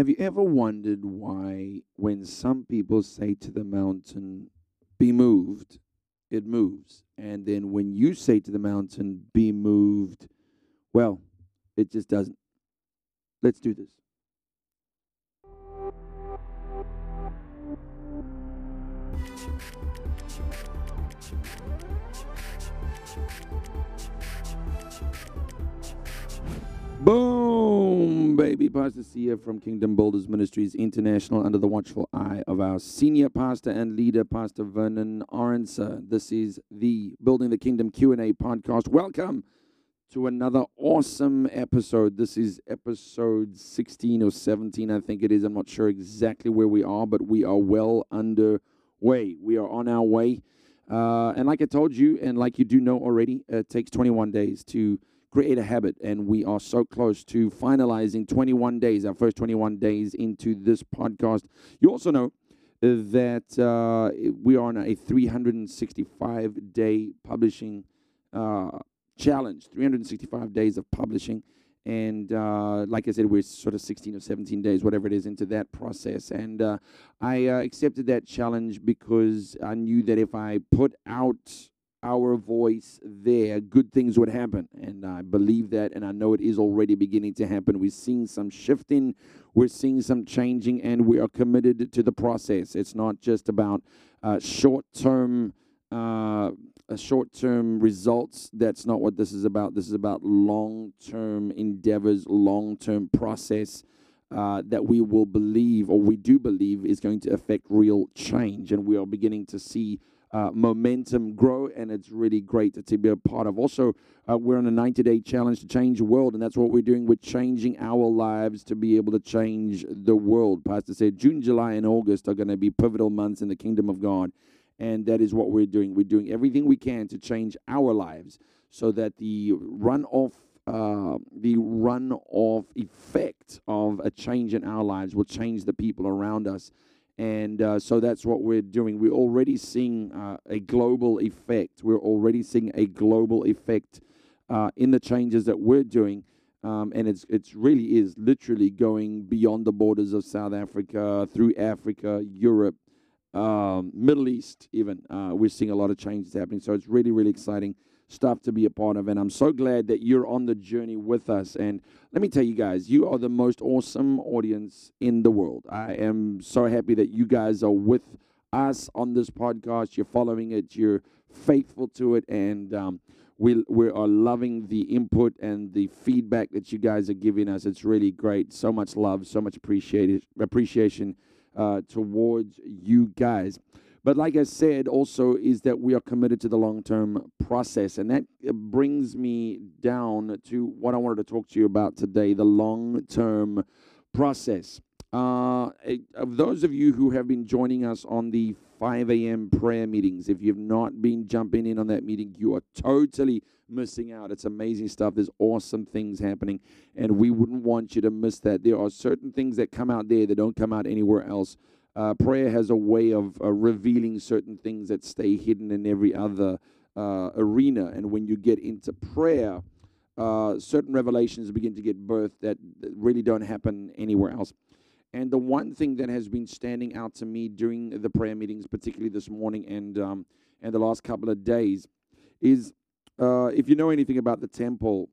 Have you ever wondered why, when some people say to the mountain, be moved, it moves? And then when you say to the mountain, be moved, well, it just doesn't. Let's do this. Boom, baby. Pastor Sia from Kingdom Builders Ministries International under the watchful eye of our senior pastor and leader, Pastor Vernon Aronsa. This is the Building the Kingdom Q&A podcast. Welcome to another awesome episode. This is episode 16 or 17, I think it is. I'm not sure exactly where we are, but we are well underway. We are on our way. Uh, and like I told you, and like you do know already, it takes 21 days to create a habit. And we are so close to finalizing 21 days, our first 21 days into this podcast. You also know that uh, we are on a 365 day publishing uh, challenge, 365 days of publishing. And uh, like I said, we're sort of 16 or 17 days, whatever it is, into that process. And uh, I uh, accepted that challenge because I knew that if I put out our voice there, good things would happen. And I believe that, and I know it is already beginning to happen. We're seeing some shifting, we're seeing some changing, and we are committed to the process. It's not just about uh, short term. Uh, short term results. That's not what this is about. This is about long term endeavors, long term process uh, that we will believe, or we do believe, is going to affect real change. And we are beginning to see uh, momentum grow, and it's really great to, be a part of. Also, uh, we're on a 90 day challenge to change the world, and that's what we're doing. We're changing our lives to be able to change the world. Pastor said June, July, and August are going to be pivotal months in the kingdom of God, and that is what we're doing. We're doing everything we can to change our lives so that the runoff. Uh, the run-off effect of a change in our lives will change the people around us and uh, so that's what we're doing. We're already seeing uh, a global effect. We're already seeing a global effect uh, in the changes that we're doing. Um, and it's it's really is literally going beyond the borders of South Africa, through Africa, Europe, um, Middle East, even. Uh, we're seeing a lot of changes happening. So it's really, really exciting stuff to be a part of. And I'm so glad that you're on the journey with us. And let me tell you guys, you are the most awesome audience in the world. I am so happy that you guys are with us on this podcast. You're following it, you're faithful to it, and um, we, we are loving the input and the feedback that you guys are giving us. It's really great. So much love, so much appreciated, appreciation uh, towards you guys. But like I said, also is that we are committed to the long term process. And that uh, brings me down to what I wanted to talk to you about today the long term process. Uh, of those of you who have been joining us on the 5 a.m. prayer meetings, if you've not been jumping in on that meeting, you are totally missing out. It's amazing stuff. There's awesome things happening, and we wouldn't want you to miss that. There are certain things that come out there that don't come out anywhere else. Uh, prayer has a way of uh, revealing certain things that stay hidden in every other uh, arena. And when you get into prayer, uh, certain revelations begin to get birthed that really don't happen anywhere else. And the one thing that has been standing out to me during the prayer meetings, particularly this morning and um, and the last couple of days, is uh, if you know anything about the temple,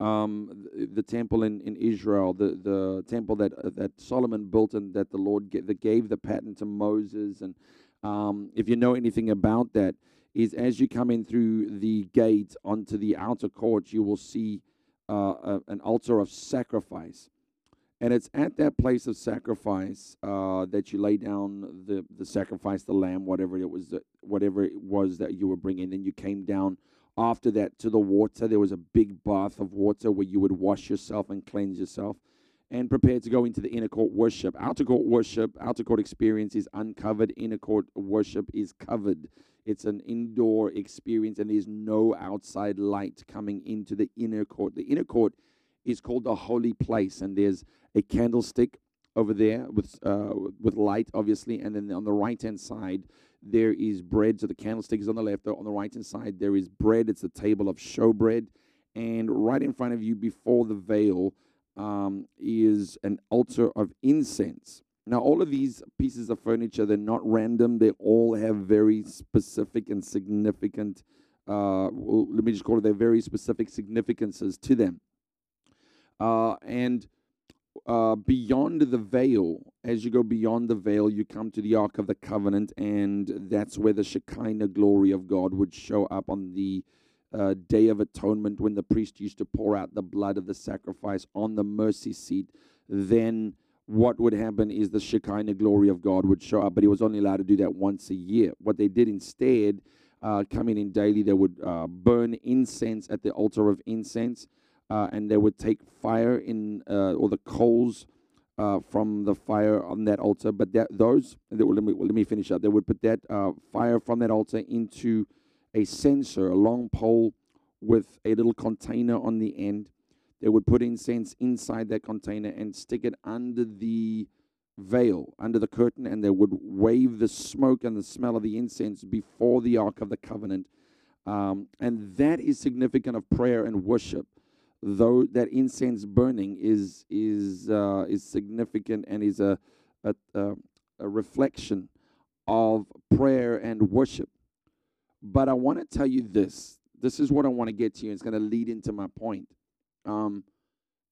um, the, the, temple in, in Israel, the, the temple that uh, that Solomon built and that the Lord gave, that gave the pattern to Moses. And um, if you know anything about that, is as you come in through the gate onto the outer court, you will see uh, a, an altar of sacrifice. And it's at that place of sacrifice uh, that you lay down the, the sacrifice, the lamb, whatever it was, that, whatever it was that you were bringing. Then you came down after that to the water. There was a big bath of water where you would wash yourself and cleanse yourself and prepare to go into the inner court worship. Outer court worship, outer court experience is uncovered, inner court worship is covered. It's an indoor experience, and there's no outside light coming into the inner court. The inner court is called the holy place, and there's a candlestick over there with uh, with light, obviously, and then on the right hand side there is bread. So the candlestick is on the left. On the right hand side, there is bread. It's a table of showbread. And right in front of you, before the veil, um, is an altar of incense. Now, all of these pieces of furniture, they're not random. They all have very specific and significant, uh, well, let me just call it, they're very specific significances to them. Uh, and uh, beyond the veil, as you go beyond the veil, you come to the Ark of the Covenant, and that's where the Shekinah glory of God would show up on the uh, Day of Atonement when the priest used to pour out the blood of the sacrifice on the mercy seat. Then what would happen is the Shekinah glory of God would show up, but he was only allowed to do that once a year. What they did instead, uh, coming in daily, they would uh, burn incense at the altar of incense, uh, and they would take fire in uh, or the coals uh, from the fire on that altar. But that those, let me let me finish up. They would put that uh, fire from that altar into a censer, a long pole with a little container on the end they would put incense inside that container and stick it under the veil, under the curtain, and they would wave the smoke and the smell of the incense before the Ark of the Covenant. Um, and that is significant of prayer and worship. Though that incense burning is is uh, is significant and is a, a, a reflection of prayer and worship. But I want to tell you this. This is what I want to get to. It's going to lead into my point um,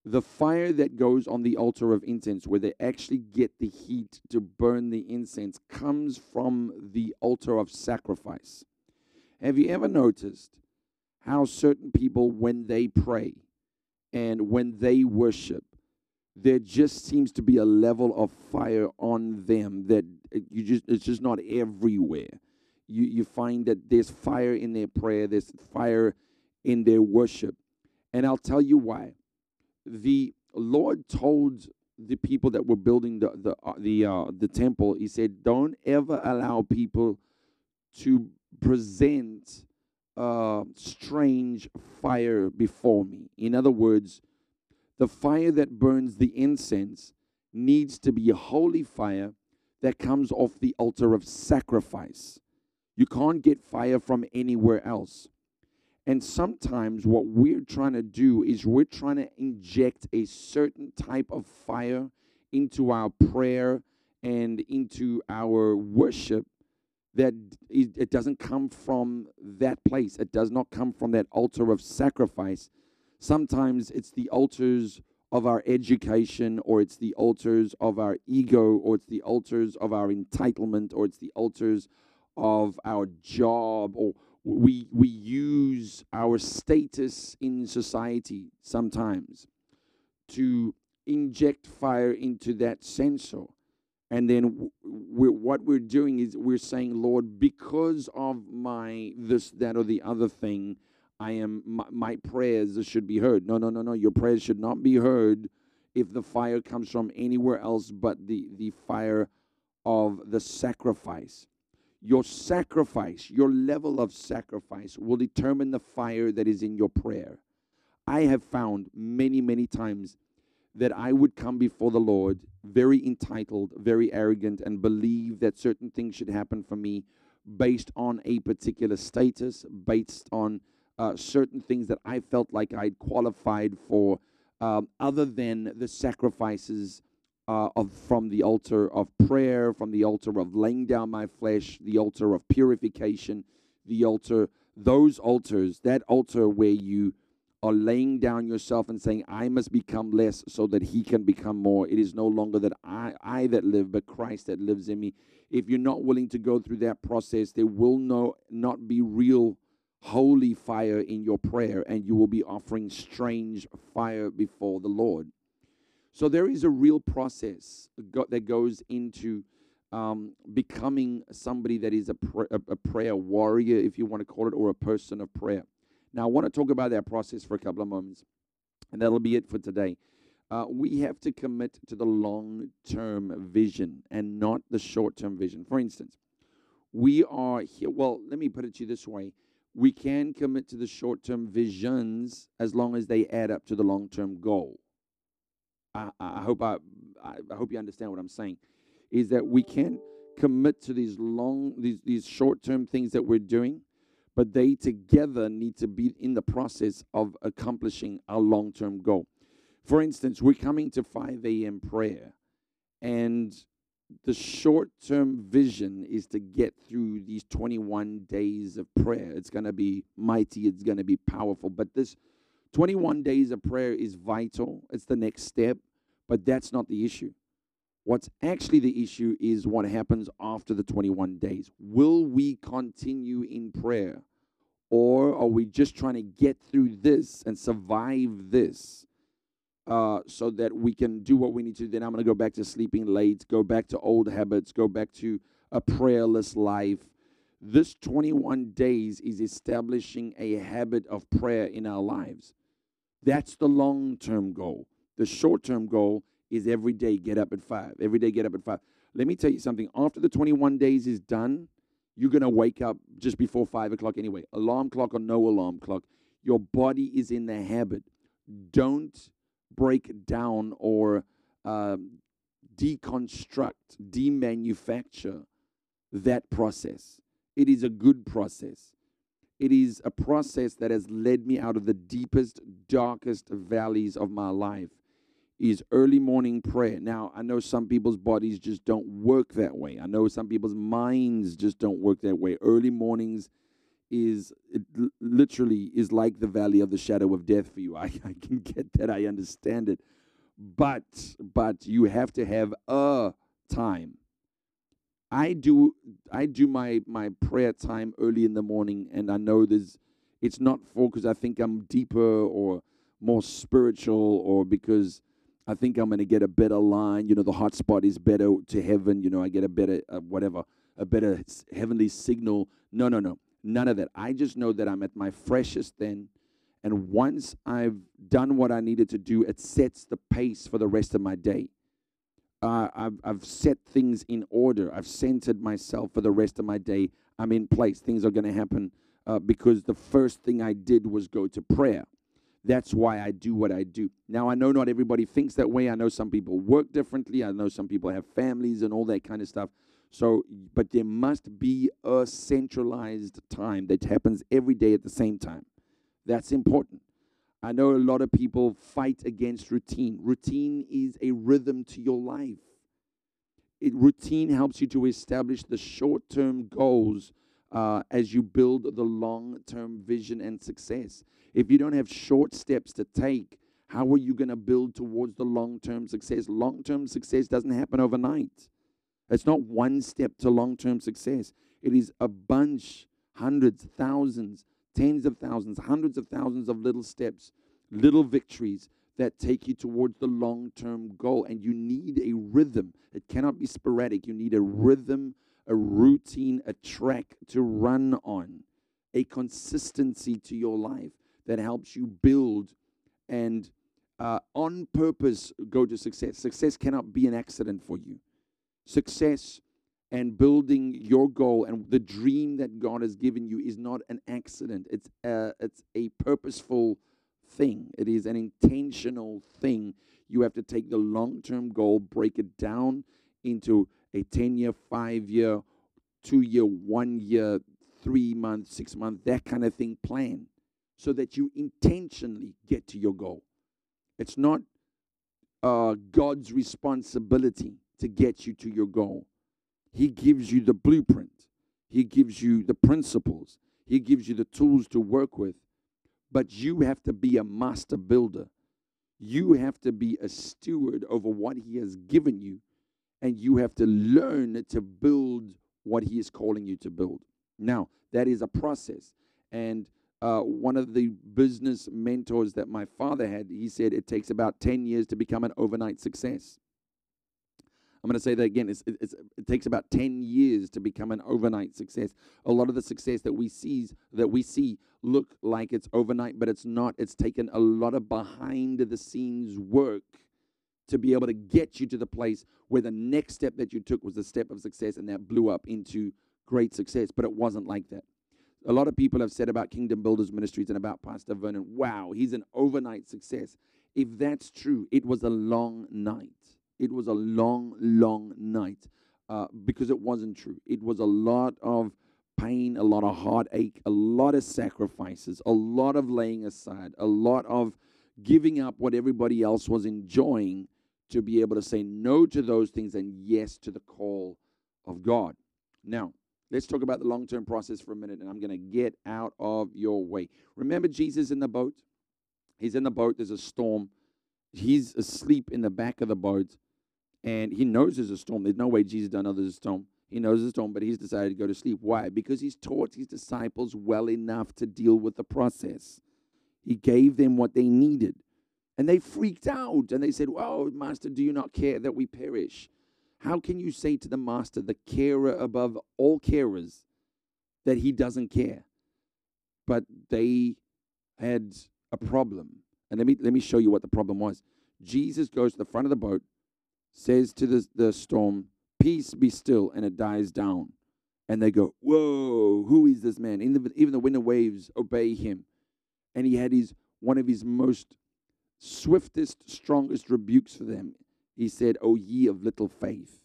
the fire that goes on the altar of incense, where they actually get the heat to burn the incense, comes from the altar of sacrifice. Have you ever noticed how certain people, when they pray and when they worship, there just seems to be a level of fire on them that you just it's just not everywhere. You you find that there's fire in their prayer, there's fire in their worship. And I'll tell you why. The Lord told the people that were building the the uh, the uh, the temple, He said, "Don't ever allow people to present uh, strange fire before me." In other words, the fire that burns the incense needs to be a holy fire that comes off the altar of sacrifice. You can't get fire from anywhere else. And sometimes what we're trying to do is we're trying to inject a certain type of fire into our prayer and into our worship that it doesn't come from that place. It does not come from that altar of sacrifice. Sometimes it's the altars of our education, or it's the altars of our ego, or it's the altars of our entitlement, or it's the altars of our job, or we we use our status in society sometimes to inject fire into that censer and then we're, what we're doing is we're saying lord because of my this that or the other thing i am my, my prayers should be heard no no no no your prayers should not be heard if the fire comes from anywhere else but the the fire of the sacrifice your sacrifice, your level of sacrifice will determine the fire that is in your prayer. I have found many, many times that I would come before the Lord very entitled, very arrogant, and believe that certain things should happen for me based on a particular status, based on uh, certain things that I felt like I'd qualified for, um, other than the sacrifices uh, of from the altar of prayer, from the altar of laying down my flesh, the altar of purification, the altar, those altars, that altar where you are laying down yourself and saying, I must become less so that he can become more. It is no longer that I, I that live, but Christ that lives in me. If you're not willing to go through that process, there will no, not be real holy fire in your prayer, and you will be offering strange fire before the Lord. So there is a real process that goes into um, becoming somebody that is a, pr- a prayer warrior, if you want to call it, or a person of prayer. Now, I want to talk about that process for a couple of moments, and that'll be it for today. Uh, we have to commit to the long term vision and not the short term vision. For instance, we are here. Well, let me put it to you this way we can commit to the short term visions as long as they add up to the long term goal. I, I hope I, I hope you understand what I'm saying, is that we can't commit to these long, these these short term things that we're doing, but they together need to be in the process of accomplishing our long term goal. For instance, we're coming to 5 a.m. prayer, and the short term vision is to get through these 21 days of prayer. It's going to be mighty, it's going to be powerful. But this 21 days of prayer is vital, it's the next step, but that's not the issue. What's actually the issue is what happens after the 21 days. Will we continue in prayer? Or are we just trying to get through this and survive this uh, so that we can do what we need to? Then I'm going to go back to sleeping late, go back to old habits, go back to a prayerless life. This 21 days is establishing a habit of prayer in our lives. That's the long term goal. The short term goal is every day get up at five. Every day get up at five. Let me tell you something. After the 21 days is done, you're going to wake up just before five o'clock anyway. Alarm clock or no alarm clock. Your body is in the habit. Don't break down or um, deconstruct, demanufacture that process. It is a good process. It is a process that has led me out of the deepest, darkest valleys of my life is early morning prayer. Now, I know some people's bodies just don't work that way. I know some people's minds just don't work that way. Early mornings is it literally is like the valley of the shadow of death for you. I, I can get that. I understand it. But but you have to have a time. I do I do my my prayer time early in the morning and I know there's it's not for because I think I'm deeper or more spiritual or because I think I'm going to get a better line. You know, the hotspot is better to heaven. You know, I get a better, uh, whatever, a better heavenly signal. No, no, no. None of that. I just know that I'm at my freshest then. And once I've done what I needed to do, it sets the pace for the rest of my day. Uh, I've, I've set things in order. I've centered myself for the rest of my day. I'm in place. Things are going to happen uh, because the first thing I did was go to prayer. That's why I do what I do. Now, I know not everybody thinks that way. I know some people work differently. I know some people have families and all that kind of stuff. So, but there must be a centralized time that happens every day at the same time. That's important. I know a lot of people fight against routine. Routine is a rhythm to your life. It, routine helps you to establish the short term goals uh, as you build the long term vision and success. If you don't have short steps to take, how are you going to build towards the long term success? Long term success doesn't happen overnight. It's not one step to long term success, it is a bunch, hundreds, thousands, tens of thousands, hundreds of thousands of little steps, little victories that take you towards the long term goal. And you need a rhythm. It cannot be sporadic. You need a rhythm, a routine, a track to run on, a consistency to your life that helps you build and uh, on purpose go to success. Success cannot be an accident for you. Success and building your goal and the dream that God has given you is not an accident. It's a, it's a purposeful thing. It is an intentional thing. You have to take the long-term goal, break it down into a 10-year, 5-year, 2-year, 1-year, 3-month, 6-month, that kind of thing plan so that you intentionally get to your goal. It's not uh, God's responsibility to get you to your goal. He gives you the blueprint, He gives you the principles, He gives you the tools to work with. But you have to be a master builder. You have to be a steward over what He has given you, and you have to learn to build what He is calling you to build. Now, that is a process. And uh, one of the business mentors that my father had, he said it takes about 10 years to become an overnight success. I'm going to say that again. It's, it's, it takes about 10 years to become an overnight success. A lot of the success that we see that we see look like it's overnight, but it's not. It's taken a lot of behind the scenes work to be able to get you to the place where the next step that you took was a step of success and that blew up into great success. But it wasn't like that. A lot of people have said about Kingdom Builders Ministries and about Pastor Vernon, wow, he's an overnight success. If that's true, it was a long night. It was a long, long night uh, because it wasn't true. It was a lot of pain, a lot of heartache, a lot of sacrifices, a lot of laying aside, a lot of giving up what everybody else was enjoying to be able to say no to those things and yes to the call of God. Now, let's talk about the long term process for a minute, and I'm going to get out of your way. Remember Jesus in the boat? He's in the boat, there's a storm. He's asleep in the back of the boat, and he knows there's a storm. There's no way Jesus doesn't know there's a storm. He knows there's a storm, but he's decided to go to sleep. Why? Because he's taught his disciples well enough to deal with the process. He gave them what they needed. And they freaked out and they said, Oh, Master, do you not care that we perish? How can you say to the Master, the carer above all carers, that he doesn't care? But they had a problem. And let me, let me show you what the problem was. Jesus goes to the front of the boat, says to the, the storm, Peace be still, and it dies down. And they go, Whoa, who is this man? Even the, even the wind and waves obey him. And he had his one of his most swiftest, strongest rebukes for them. He said, O ye of little faith.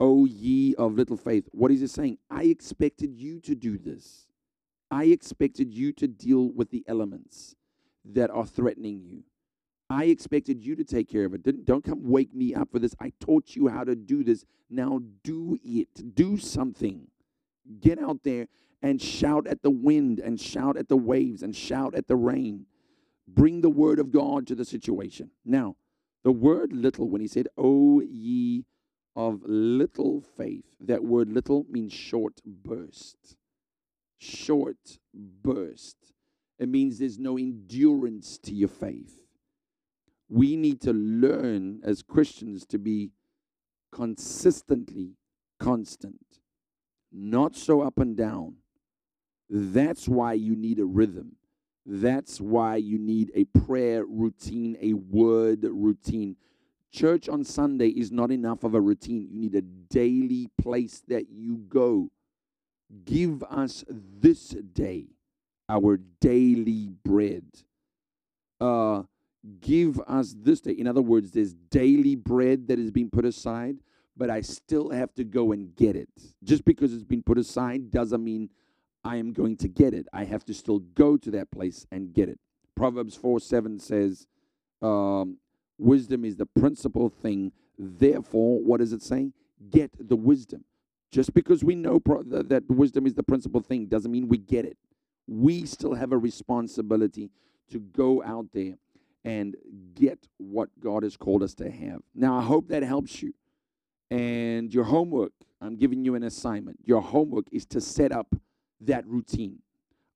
O ye of little faith. What is he saying? I expected you to do this. I expected you to deal with the elements that are threatening you. I expected you to take care of it. Didn't, don't come wake me up for this. I taught you how to do this. Now do it. Do something. Get out there and shout at the wind and shout at the waves and shout at the rain. Bring the word of God to the situation. Now, the word little, when he said, O ye of little faith, that word little means short burst. Short burst. It means there's no endurance to your faith we need to learn as Christians to be consistently constant, not so up and down. That's why you need a rhythm. That's why you need a prayer routine, a word routine. Church on Sunday is not enough of a routine. You need a daily place that you go. Give us this day our daily bread. Uh, give us this day. In other words, there's daily bread that is being put aside, but I still have to go and get it. Just because it's been put aside doesn't mean I am going to get it. I have to still go to that place and get it. Proverbs 4 7 says, um, Wisdom is the principal thing. Therefore, what does it say? Get the wisdom. Just because we know pro- that wisdom is the principal thing doesn't mean we get it. We still have a responsibility to go out there and get what God has called us to have. Now, I hope that helps you. And your homework, I'm giving you an assignment. Your homework is to set up that routine.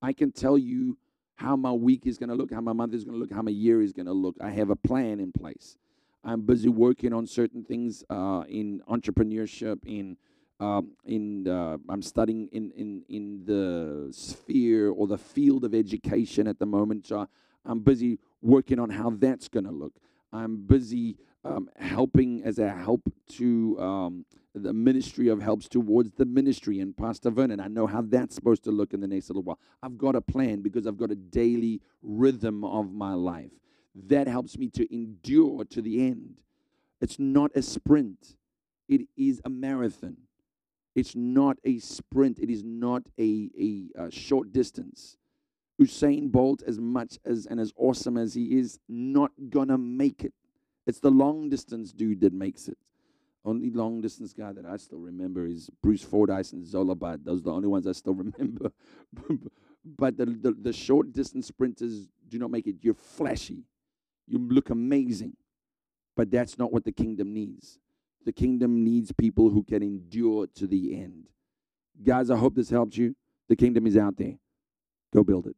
I can tell you how my week is going to look, how my month is going to look, how my year is going to look. I have a plan in place. I'm busy working on certain things uh, in entrepreneurship, in um, in uh, I'm studying in, in in the sphere or the field of education at the moment. So I'm busy working on how that's going to look. I'm busy um, helping as a help to um, the ministry of helps towards the ministry and Pastor Vernon. I know how that's supposed to look in the next little while. I've got a plan because I've got a daily rhythm of my life. That helps me to endure to the end. It's not a sprint, it is a marathon. It's not a sprint, it is not a, a, a short distance. Usain Bolt, as much as and as awesome as he is, not gonna make it. It's the long distance dude that makes it. Only long distance guy that I still remember is Bruce Fordyce and Zola. Those are the only ones I still remember. but the, the, the short distance sprinters do not make it. You're flashy. You look amazing. But that's not what the kingdom needs. The kingdom needs people who can endure to the end. Guys, I hope this helps you. The kingdom is out there. Go build it.